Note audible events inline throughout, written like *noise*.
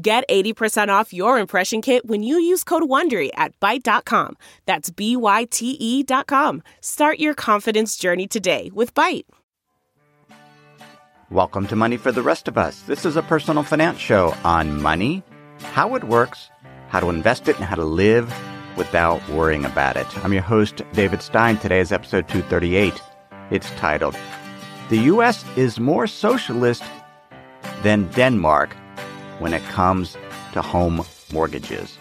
Get 80% off your impression kit when you use code WONDERY at Byte.com. That's B-Y-T-E dot com. Start your confidence journey today with Byte. Welcome to Money for the Rest of Us. This is a personal finance show on money, how it works, how to invest it, and how to live without worrying about it. I'm your host, David Stein. Today is episode 238. It's titled, The U.S. is more socialist than Denmark when it comes to home mortgages.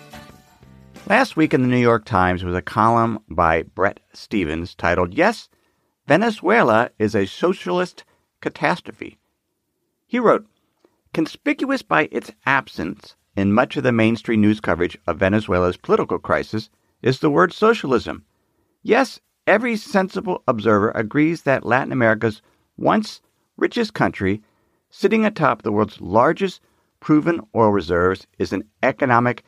Last week in the New York Times was a column by Bret Stephens titled, Yes, Venezuela is a socialist catastrophe. He wrote, Conspicuous by its absence in much of the mainstream news coverage of Venezuela's political crisis is the word socialism. Yes, every sensible observer agrees that Latin America's once richest country, sitting atop the world's largest proven oil reserves, is an economic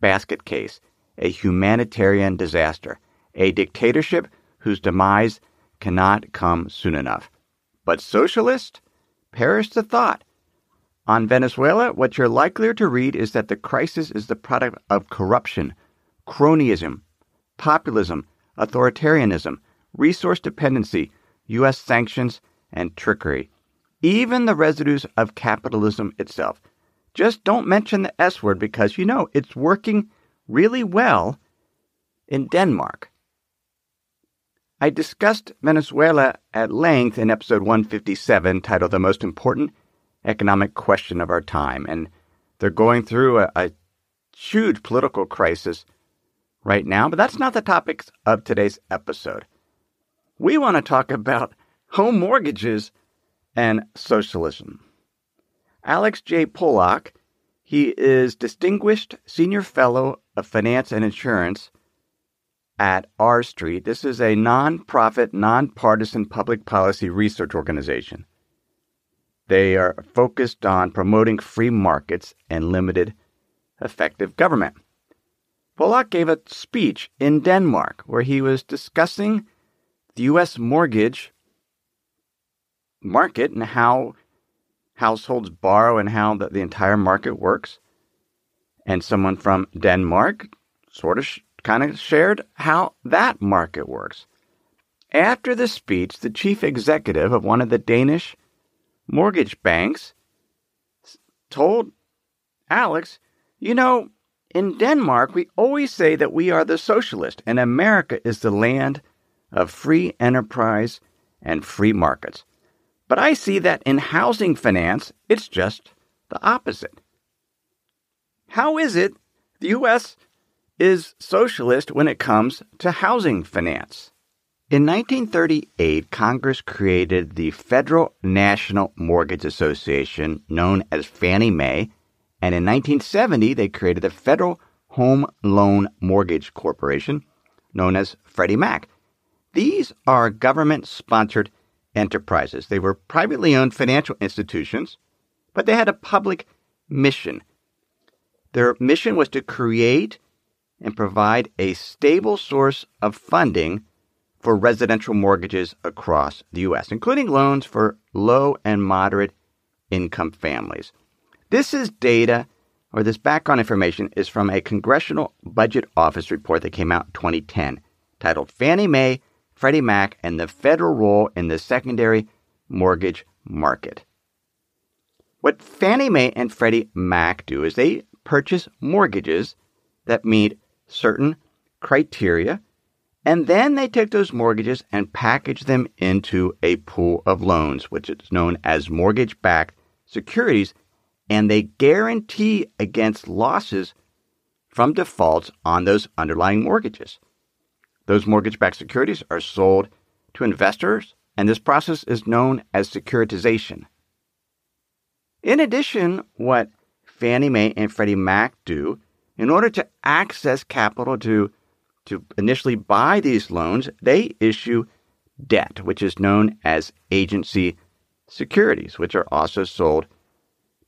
basket case, a humanitarian disaster, a dictatorship whose demise cannot come soon enough. But socialist? Perish the thought. On Venezuela, what you're likelier to read is that the crisis is the product of corruption, cronyism, populism, authoritarianism, resource dependency, U.S. sanctions, and trickery. Even the residues of capitalism itself. Just don't mention the S word because you know it's working really well in Denmark. I discussed Venezuela at length in episode 157 titled The Most Important economic question of our time. And they're going through a, a huge political crisis right now, but that's not the topic of today's episode. We want to talk about home mortgages and socialism. Alex J. Pollock, he is Distinguished Senior Fellow of Finance and Insurance at R Street. This is a nonprofit, nonpartisan public policy research organization. They are focused on promoting free markets and limited effective government. Pollock gave a speech in Denmark where he was discussing the U.S. mortgage market and how households borrow and how the, the entire market works. And someone from Denmark sort of sh- kind of shared how that market works. After the speech, the chief executive of one of the Danish mortgage banks told Alex, you know, in Denmark, we always say that we are the socialist, and America is the land of free enterprise and free markets. But I see that in housing finance, it's just the opposite. How is it the U.S. is socialist when it comes to housing finance? In 1938, Congress created the Federal National Mortgage Association, known as Fannie Mae, and in 1970, they created the Federal Home Loan Mortgage Corporation, known as Freddie Mac. These are government sponsored enterprises. They were privately owned financial institutions, but they had a public mission. Their mission was to create and provide a stable source of funding for residential mortgages across the U.S., including loans for low and moderate income families. This is data, or this background information, is from a Congressional Budget Office report that came out in 2010 titled Fannie Mae, Freddie Mac, and the Federal Role in the Secondary Mortgage Market. What Fannie Mae and Freddie Mac do is they purchase mortgages that meet certain criteria and then they take those mortgages and package them into a pool of loans, which is known as mortgage backed securities, and they guarantee against losses from defaults on those underlying mortgages. Those mortgage backed securities are sold to investors, and this process is known as securitization. In addition, what Fannie Mae and Freddie Mac do in order to access capital to, to initially buy these loans, they issue debt, which is known as agency securities, which are also sold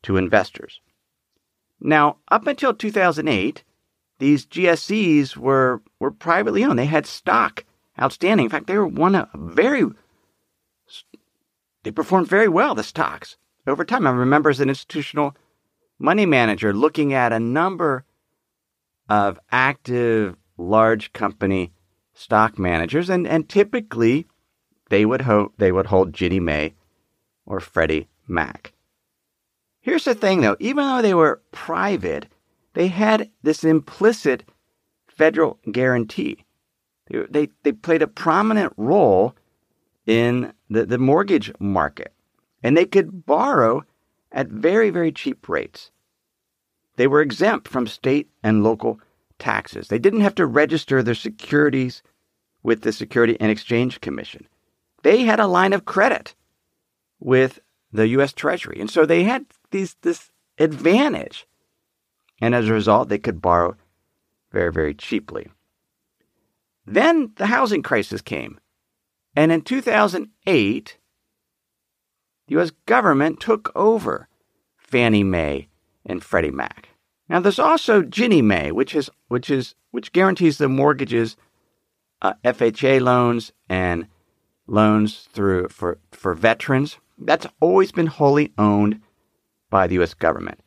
to investors. Now, up until 2008, these GSEs were, were privately owned. They had stock outstanding. In fact, they were one of very, they performed very well, the stocks, over time. I remember as an institutional money manager looking at a number of active large company stock managers, and, and typically they would, ho- they would hold Ginnie Mae or Freddie Mac. Here's the thing though, even though they were private, they had this implicit federal guarantee. They, they, they played a prominent role in the, the mortgage market, and they could borrow at very, very cheap rates. They were exempt from state and local taxes. They didn't have to register their securities with the Security and Exchange Commission. They had a line of credit with the US Treasury. And so they had these this advantage. And as a result, they could borrow very, very cheaply. Then the housing crisis came. And in 2008, the US government took over Fannie Mae and Freddie Mac. Now there's also Ginnie Mae, which is which is which guarantees the mortgages, uh, FHA loans and loans through for for veterans. That's always been wholly owned by the U.S. government.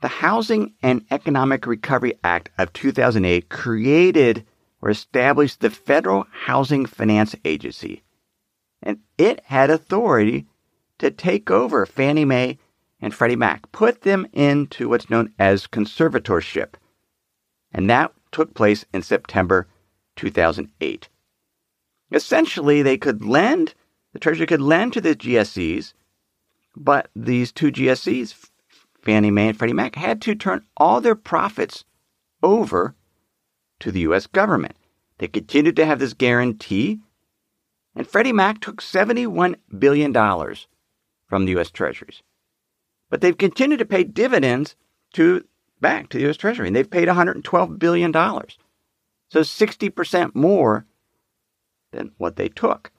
The Housing and Economic Recovery Act of 2008 created or established the Federal Housing Finance Agency, and it had authority to take over Fannie Mae and Freddie Mac, put them into what's known as conservatorship. And that took place in September 2008. Essentially, they could lend, the Treasury could lend to the GSEs, but these two GSEs, Fannie Mae and Freddie Mac, had to turn all their profits over to the U.S. government. They continued to have this guarantee, and Freddie Mac took $71 billion from the U.S. Treasuries. But they've continued to pay dividends to back to the U.S. Treasury, and they've paid $112 billion. So 60% more than what they took.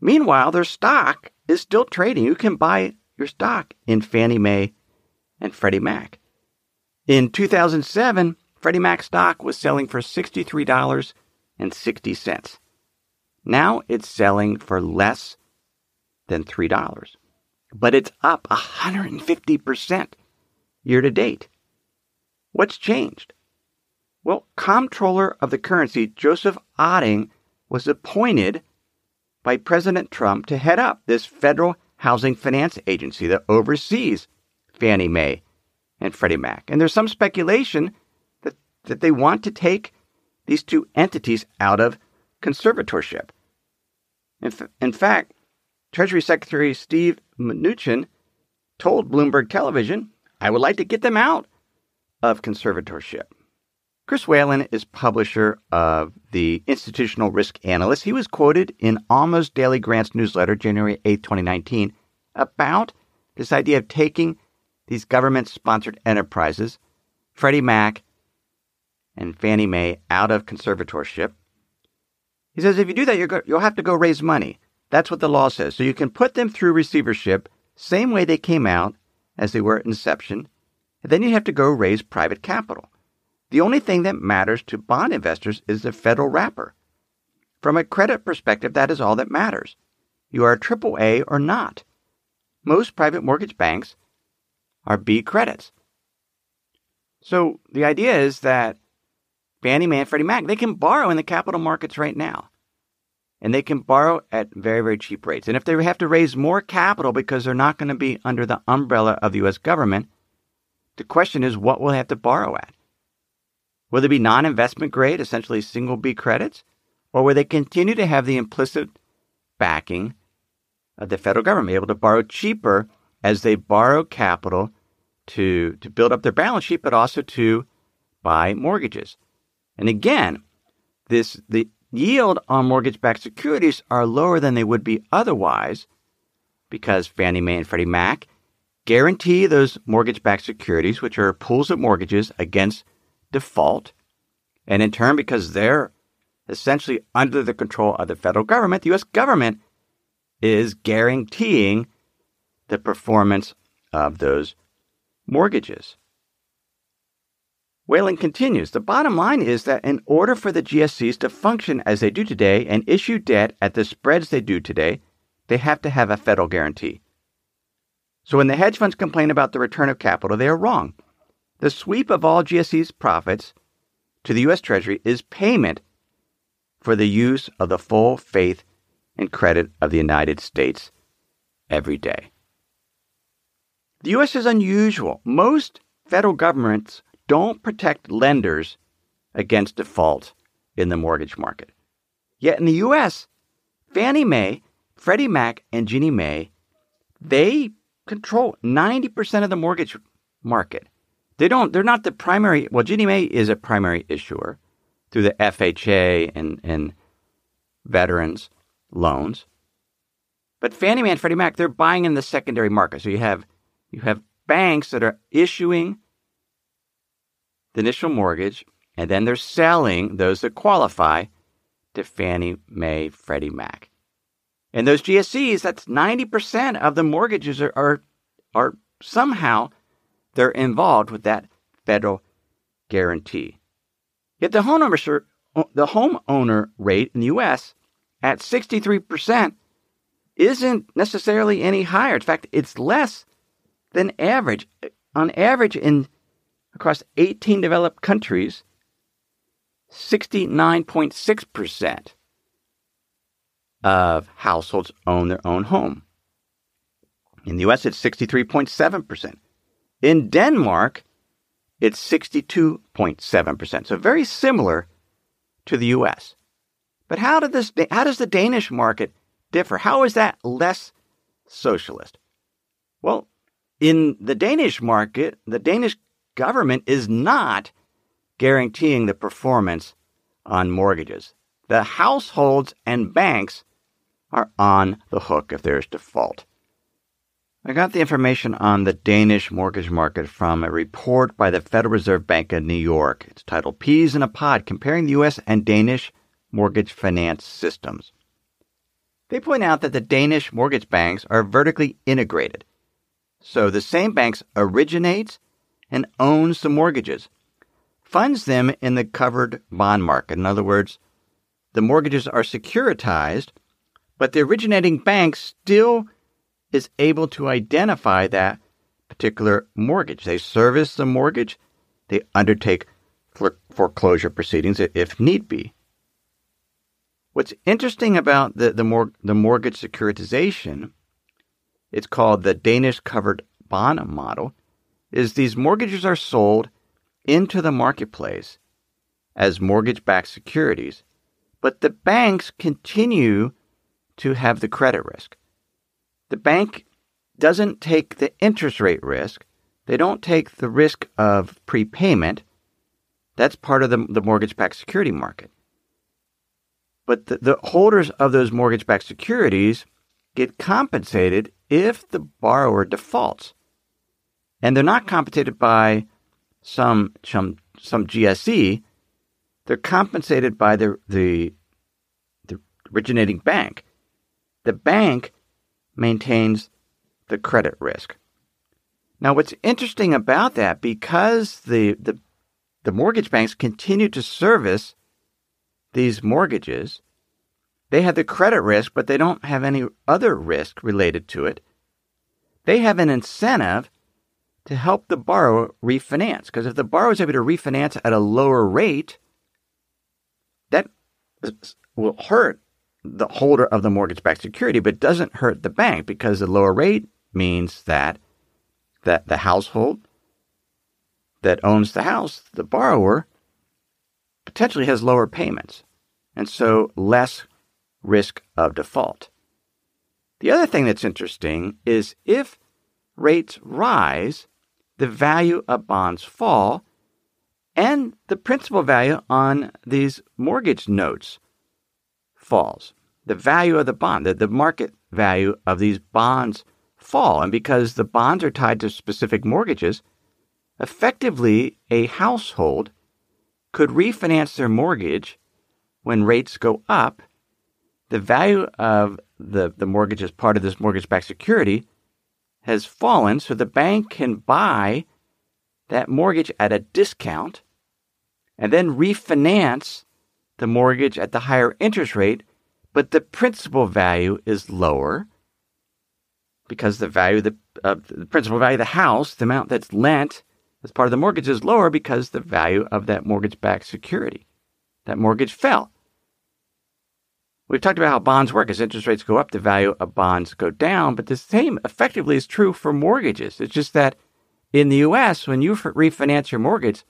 Meanwhile, their stock is still trading. You can buy your stock in Fannie Mae and Freddie Mac. In 2007, Freddie Mac stock was selling for $63.60. Now it's selling for less than $3 but it's up 150% year to date. What's changed? Well, comptroller of the currency, Joseph Otting, was appointed by President Trump to head up this federal housing finance agency that oversees Fannie Mae and Freddie Mac. And there's some speculation that, that they want to take these two entities out of conservatorship. In, f- in fact, Treasury Secretary Steve Mnuchin told Bloomberg Television, I would like to get them out of conservatorship. Chris Whalen is publisher of the Institutional Risk Analyst. He was quoted in Almost Daily Grant's newsletter, January 8, 2019, about this idea of taking these government sponsored enterprises, Freddie Mac and Fannie Mae, out of conservatorship. He says if you do that, you'll have to go raise money. That's what the law says. So you can put them through receivership, same way they came out as they were at inception, and then you have to go raise private capital. The only thing that matters to bond investors is the federal wrapper. From a credit perspective, that is all that matters. You are a triple A or not. Most private mortgage banks are B credits. So the idea is that Fannie Mae and Freddie Mac, they can borrow in the capital markets right now and they can borrow at very, very cheap rates. And if they have to raise more capital because they're not going to be under the umbrella of the U.S. government, the question is what will they have to borrow at? Will they be non investment grade, essentially single B credits? Or will they continue to have the implicit backing of the federal government, able to borrow cheaper as they borrow capital to, to build up their balance sheet, but also to buy mortgages? And again, this the yield on mortgage backed securities are lower than they would be otherwise because Fannie Mae and Freddie Mac guarantee those mortgage backed securities, which are pools of mortgages against default. And in turn, because they're essentially under the control of the federal government, the U.S. government is guaranteeing the performance of those mortgages. Whalen continues The bottom line is that in order for the GSEs to function as they do today and issue debt at the spreads they do today, they have to have a federal guarantee. So when the hedge funds complain about the return of capital, they are wrong. The sweep of all GSE's profits to the U.S. Treasury is payment for the use of the full faith and credit of the United States every day. The U.S. is unusual. Most federal governments don't protect lenders against default in the mortgage market. Yet in the US, Fannie Mae, Freddie Mac, and Ginnie Mae, they control 90% of the mortgage market. They don't, they're not the primary, well, Ginnie Mae is a primary issuer through the FHA and, and veterans loans. But Fannie Mae and Freddie Mac, they're buying in the secondary market. So you have, you have banks that are issuing the initial mortgage, and then they're selling those that qualify to Fannie Mae, Freddie Mac. And those GSEs, that's 90% of the mortgages are, are, are somehow they're involved with that federal guarantee. Yet the homeowner, the homeowner rate in the U.S. at 63% isn't necessarily any higher. In fact, it's less than average. On average, in across 18 developed countries, 69.6% of households own their own home. In the US, it's 63.7%. In Denmark, it's 62.7%. So very similar to the US. But how, did this, how does the Danish market differ? How is that less socialist? Well, in the Danish market, the Danish government is not guaranteeing the performance on mortgages. The households and banks are on the hook if there's default. I got the information on the Danish mortgage market from a report by the Federal Reserve Bank of New York. It's titled Peas in a Pod Comparing the U.S. and Danish Mortgage Finance Systems. They point out that the Danish mortgage banks are vertically integrated. So the same banks originates and owns the mortgages, funds them in the covered bond market. In other words, the mortgages are securitized, but the originating bank still is able to identify that particular mortgage. They service the mortgage, they undertake foreclosure proceedings if need be. What's interesting about the, the, mor- the mortgage securitization, it's called the Danish covered bond model, is these mortgages are sold into the marketplace as mortgage backed securities, but the banks continue to have the credit risk. The bank doesn't take the interest rate risk, they don't take the risk of prepayment. That's part of the, the mortgage backed security market. But the, the holders of those mortgage backed securities get compensated if the borrower defaults and they're not compensated by some some some GSE. They're compensated by the the, the originating bank. The bank maintains the credit risk. Now, what's interesting about that, because the, the, the mortgage banks continue to service these mortgages, they have the credit risk, but they don't have any other risk related to it. They have an incentive to help the borrower refinance. Because if the borrower is able to refinance at a lower rate, that will hurt the holder of the mortgage backed security, but doesn't hurt the bank because the lower rate means that that the household that owns the house, the borrower, potentially has lower payments and so less risk of default. The other thing that's interesting is if rates rise, the value of bonds fall and the principal value on these mortgage notes falls. The value of the bond, the, the market value of these bonds fall. And because the bonds are tied to specific mortgages, effectively a household could refinance their mortgage when rates go up. The value of the, the mortgage as part of this mortgage backed security has fallen, so the bank can buy that mortgage at a discount and then refinance the mortgage at the higher interest rate, but the principal value is lower because the value of the, uh, the principal value of the house, the amount that's lent as part of the mortgage, is lower because the value of that mortgage backed security, that mortgage fell. We've talked about how bonds work. As interest rates go up, the value of bonds go down, but the same effectively is true for mortgages. It's just that in the US, when you refinance your mortgage,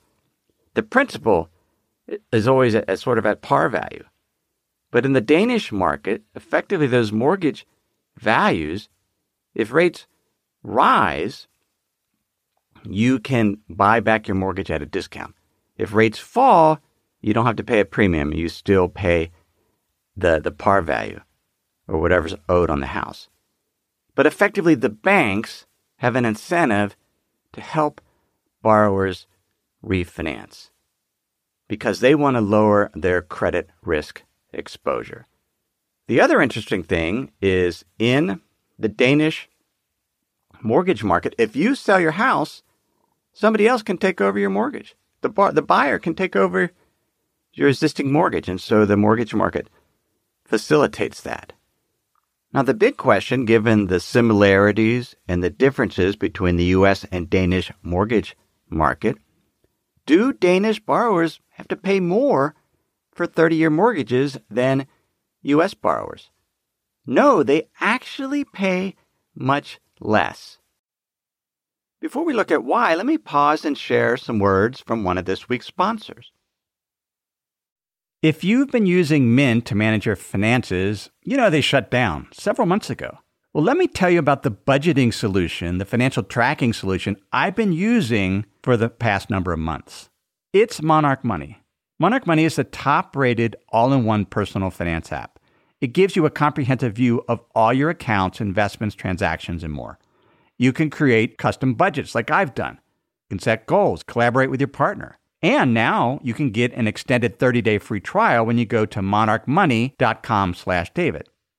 the principal is always at, at sort of at par value. But in the Danish market, effectively those mortgage values, if rates rise, you can buy back your mortgage at a discount. If rates fall, you don't have to pay a premium. You still pay the, the par value or whatever's owed on the house. But effectively, the banks have an incentive to help borrowers refinance because they want to lower their credit risk exposure. The other interesting thing is in the Danish mortgage market, if you sell your house, somebody else can take over your mortgage. The, bar, the buyer can take over your existing mortgage. And so the mortgage market facilitates that. Now, the big question, given the similarities and the differences between the U.S. and Danish mortgage market, do Danish borrowers have to pay more for 30 year mortgages than U.S. borrowers? No, they actually pay much less. Before we look at why, let me pause and share some words from one of this week's sponsors. If you've been using Mint to manage your finances, you know they shut down several months ago. Well, let me tell you about the budgeting solution, the financial tracking solution I've been using for the past number of months. It's Monarch Money. Monarch Money is the top rated all in one personal finance app. It gives you a comprehensive view of all your accounts, investments, transactions, and more. You can create custom budgets like I've done. You can set goals, collaborate with your partner. And now you can get an extended 30-day free trial when you go to monarchmoney.com slash David.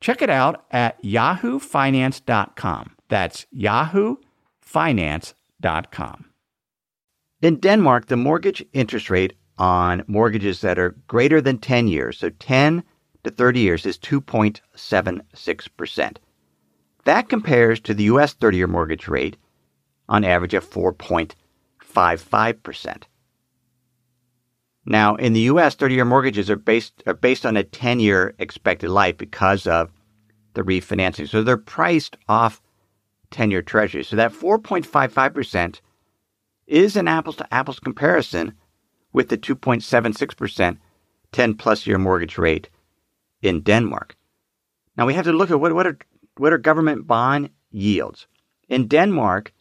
Check it out at yahoofinance.com. That's yahoofinance.com. In Denmark, the mortgage interest rate on mortgages that are greater than 10 years, so 10 to 30 years, is 2.76%. That compares to the U.S. 30 year mortgage rate on average of 4.55%. Now, in the US, 30 year mortgages are based, are based on a 10 year expected life because of the refinancing. So they're priced off 10 year treasuries. So that 4.55% is an apples to apples comparison with the 2.76% 10 plus year mortgage rate in Denmark. Now we have to look at what, what, are, what are government bond yields. In Denmark,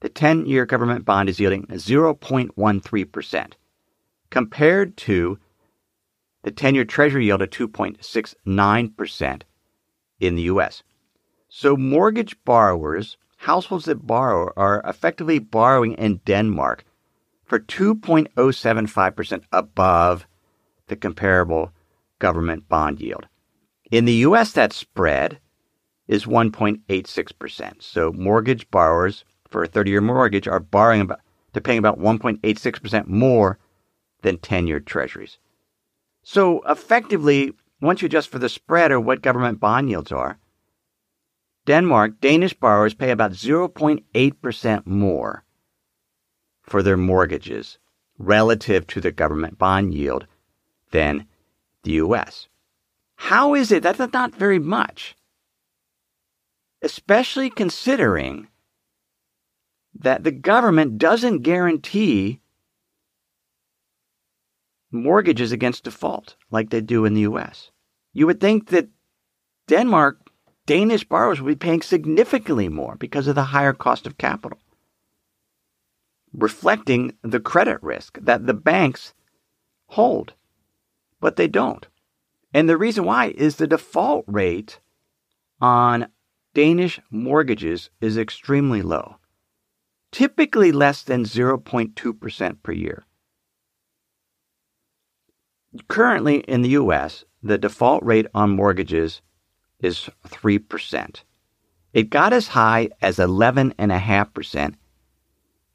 the 10 year government bond is yielding 0.13% compared to the 10 year treasury yield of 2.69% in the US. So mortgage borrowers, households that borrow, are effectively borrowing in Denmark for 2.075% above the comparable government bond yield. In the US, that spread is 1.86%. So mortgage borrowers for a 30 year mortgage are borrowing about, they're paying about 1.86% more than 10 year treasuries. So effectively, once you adjust for the spread or what government bond yields are, Denmark, Danish borrowers pay about 0.8% more for their mortgages relative to the government bond yield than the US. How is it? That's not very much. Especially considering that the government doesn't guarantee mortgages against default like they do in the US. You would think that Denmark Danish borrowers will be paying significantly more because of the higher cost of capital, reflecting the credit risk that the banks hold, but they don't. And the reason why is the default rate on Danish mortgages is extremely low, typically less than 0.2% per year. Currently in the US, the default rate on mortgages is 3%. It got as high as 11.5%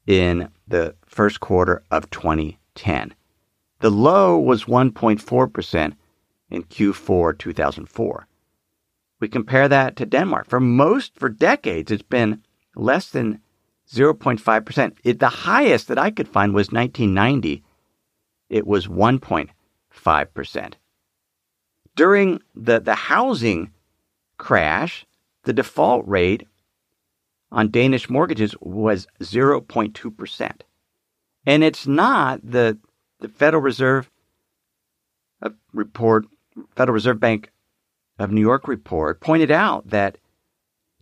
in the first quarter of 2010. The low was 1.4% in Q4 2004. We compare that to Denmark. For most, for decades, it's been less than 0.5%. It, the highest that I could find was 1990. It was 1.5%. During the, the housing crash, the default rate on Danish mortgages was 0.2%. And it's not the, the Federal Reserve uh, report, Federal Reserve Bank of New York report pointed out that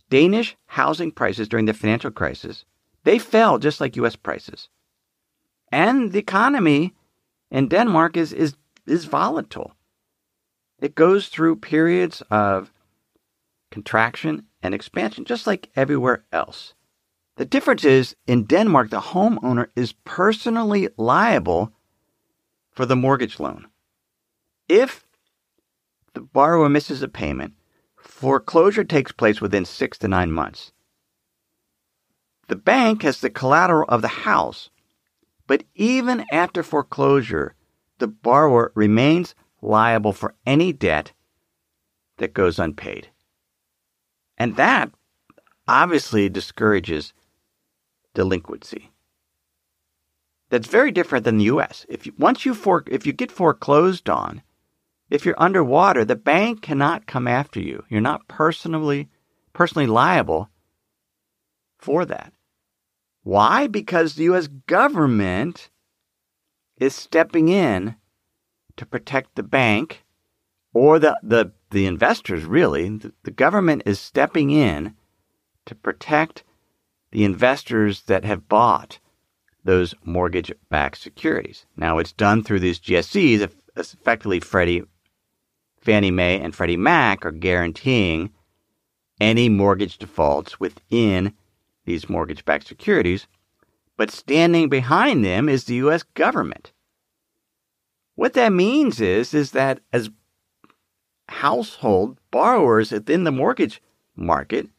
Danish housing prices during the financial crisis, they fell just like US prices. And the economy in Denmark is, is, is volatile. It goes through periods of contraction, and expansion, just like everywhere else. The difference is in Denmark, the homeowner is personally liable for the mortgage loan. If the borrower misses a payment, foreclosure takes place within six to nine months. The bank has the collateral of the house, but even after foreclosure, the borrower remains liable for any debt that goes unpaid. And that obviously discourages delinquency. That's very different than the US. If you, once you for, if you get foreclosed on, if you're underwater, the bank cannot come after you. You're not personally personally liable for that. Why? Because the US government is stepping in to protect the bank or the, the the investors really, the government is stepping in to protect the investors that have bought those mortgage backed securities. Now, it's done through these GSEs. Effectively, Freddie, Fannie Mae, and Freddie Mac are guaranteeing any mortgage defaults within these mortgage backed securities. But standing behind them is the U.S. government. What that means is, is that as household borrowers within the mortgage market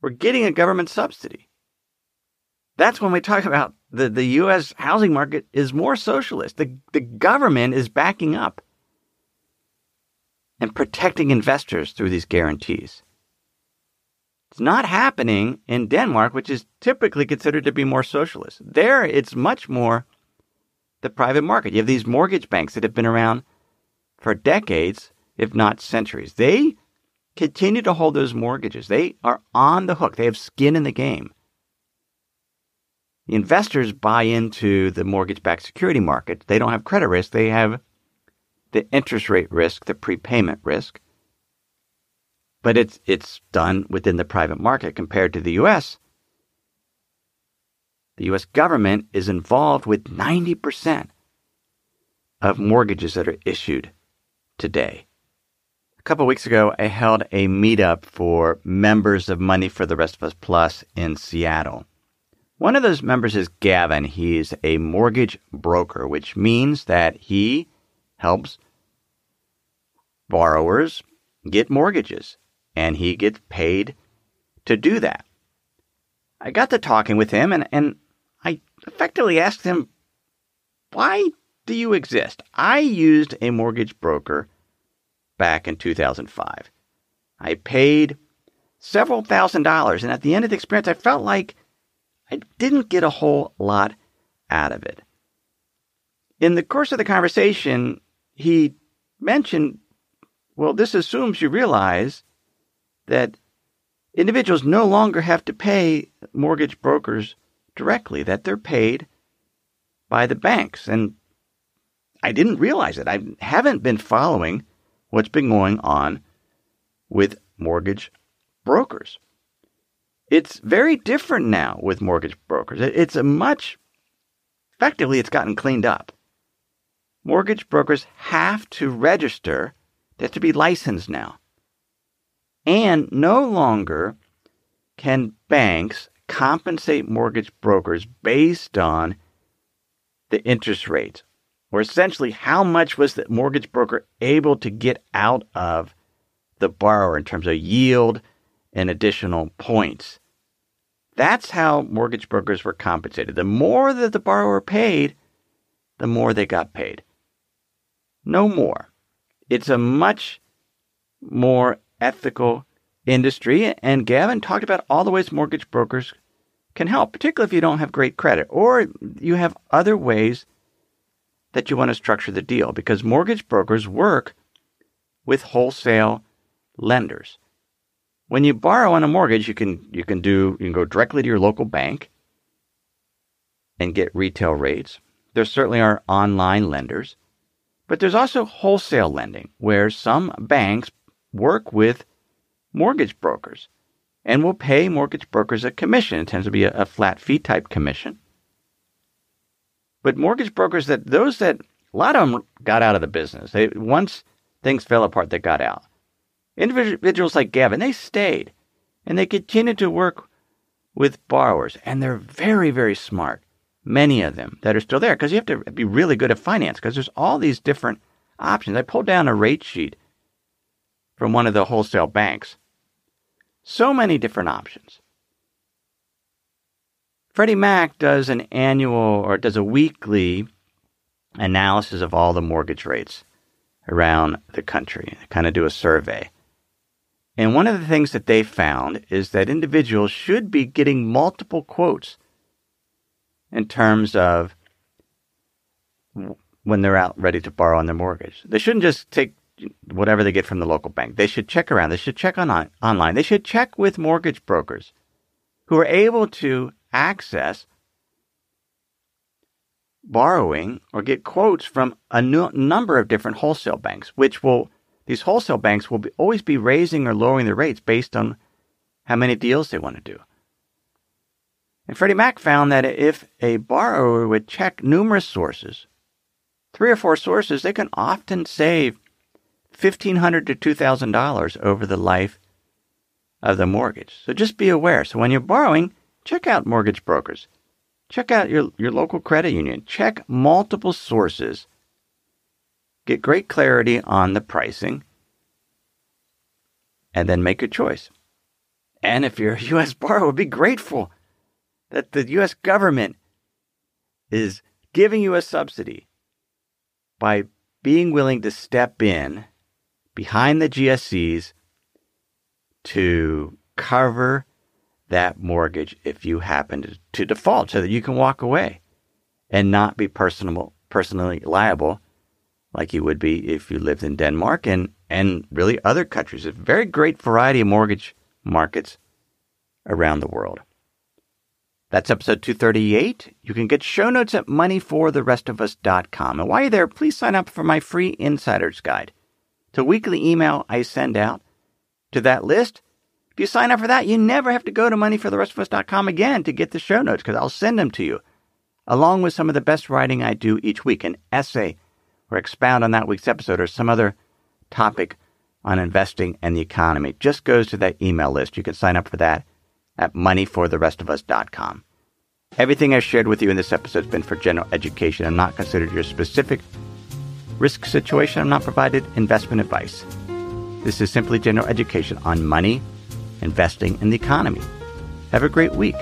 we're getting a government subsidy. That's when we talk about the, the U.S. housing market is more socialist. The, the government is backing up and protecting investors through these guarantees. It's not happening in Denmark, which is typically considered to be more socialist. There, it's much more the private market. You have these mortgage banks that have been around for decades, if not centuries. They continue to hold those mortgages. They are on the hook. They have skin in the game. The investors buy into the mortgage backed security market. They don't have credit risk, they have the interest rate risk, the prepayment risk. But it's, it's done within the private market compared to the US. The US government is involved with 90% of mortgages that are issued today. A couple weeks ago, I held a meetup for members of Money for the Rest of Us Plus in Seattle. One of those members is Gavin. He's a mortgage broker, which means that he helps borrowers get mortgages and he gets paid to do that. I got to talking with him and, and I effectively asked him, Why do you exist? I used a mortgage broker back in 2005. I paid several thousand dollars, and at the end of the experience, I felt like I didn't get a whole lot out of it. In the course of the conversation, he mentioned, well, this assumes you realize that individuals no longer have to pay mortgage brokers directly, that they're paid by the banks. And I didn't realize it. I haven't been following what's been going on with mortgage brokers. It's very different now with mortgage brokers. It's a much, effectively, it's gotten cleaned up. Mortgage brokers have to register, they have to be licensed now. And no longer can banks compensate mortgage brokers based on the interest rate, or essentially how much was the mortgage broker able to get out of the borrower in terms of yield and additional points. That's how mortgage brokers were compensated. The more that the borrower paid, the more they got paid. No more. It's a much more ethical industry, and Gavin talked about all the ways mortgage brokers can help, particularly if you don't have great credit or you have other ways that you want to structure the deal, because mortgage brokers work with wholesale lenders. When you borrow on a mortgage, you can you can do you can go directly to your local bank and get retail rates. There certainly are online lenders, but there's also wholesale lending where some banks work with mortgage brokers and will pay mortgage brokers a commission. It tends to be a, a flat fee type commission. But mortgage brokers that those that a lot of them got out of the business. They once things fell apart, they got out. Individuals like Gavin, they stayed and they continued to work with borrowers, and they're very, very smart. Many of them that are still there because you have to be really good at finance because there's all these different options. I pulled down a rate sheet from one of the wholesale banks. So many different options. Freddie Mac does an annual or does a weekly analysis of all the mortgage rates around the country. They kind of do a survey. And one of the things that they found is that individuals should be getting multiple quotes in terms of when they're out ready to borrow on their mortgage. They shouldn't just take whatever they get from the local bank. They should check around. They should check on, online. They should check with mortgage brokers who are able to access borrowing or get quotes from a number of different wholesale banks, which will these wholesale banks will be, always be raising or lowering their rates based on how many deals they want to do. And Freddie Mac found that if a borrower would check numerous sources, three or four sources, they can often save 1,500 to $2,000 over the life of the mortgage. So just be aware. So when you're borrowing, check out mortgage brokers. Check out your, your local credit union. Check multiple sources get great clarity on the pricing, and then make a choice. And if you're a *laughs* U.S. borrower, be grateful that the U.S. government is giving you a subsidy by being willing to step in behind the GSEs to cover that mortgage if you happen to, to default so that you can walk away and not be personal personally liable like you would be if you lived in Denmark and, and really other countries. There's A very great variety of mortgage markets around the world. That's episode 238. You can get show notes at moneyfortherestofus.com. And while you're there, please sign up for my free insider's guide. A weekly email I send out to that list. If you sign up for that, you never have to go to moneyfortherestofus.com again to get the show notes because I'll send them to you, along with some of the best writing I do each week, an essay or expound on that week's episode or some other topic on investing and the economy. Just goes to that email list. You can sign up for that at moneyfortherestofus.com. Everything I shared with you in this episode has been for general education. I'm not considered your specific risk situation. I'm not provided investment advice. This is simply general education on money, investing, and the economy. Have a great week.